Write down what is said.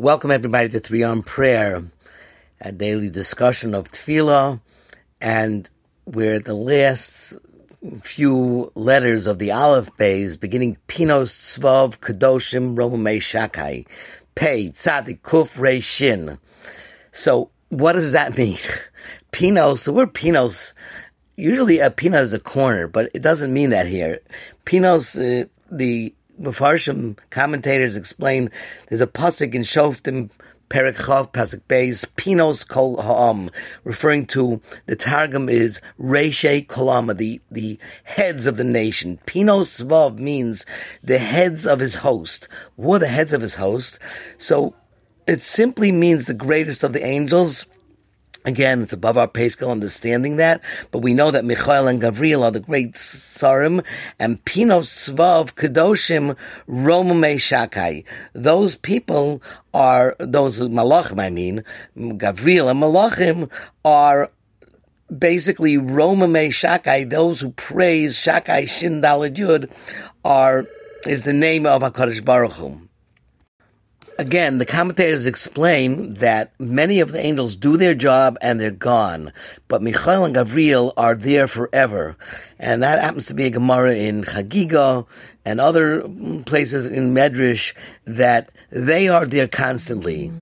Welcome everybody to Three on Prayer, a daily discussion of Tefillah, and we're the last few letters of the Aleph Bays, beginning Pinos Tzvav Kedoshim Romame Shakai, Pei Tzadik Kuf Re Shin. So, what does that mean? Pinos, the word Pinos, usually a Pino is a corner, but it doesn't mean that here. Pinos, uh, the Mepharshim commentators explain there's a pasuk in Shoftim Perek Chav Pasuk Beis Pinos Kol Ha'am, referring to the Targum is Reshe Kolama, the the heads of the nation. Pinos Svav means the heads of his host. Who are the heads of his host? So it simply means the greatest of the angels. Again, it's above our pay scale understanding that, but we know that Michael and Gavriel are the great Sarim, and Pinov Svav Kedoshim Romame Shakai. Those people are, those Malachim, I mean, Gavriel and Malachim are basically Romame Shakai, those who praise Shakai Shin Yud, are, is the name of HaKadosh Baruch Hu. Again, the commentators explain that many of the angels do their job and they're gone, but Michael and Gabriel are there forever. And that happens to be a Gemara in Chagiga and other places in Medrash that they are there constantly.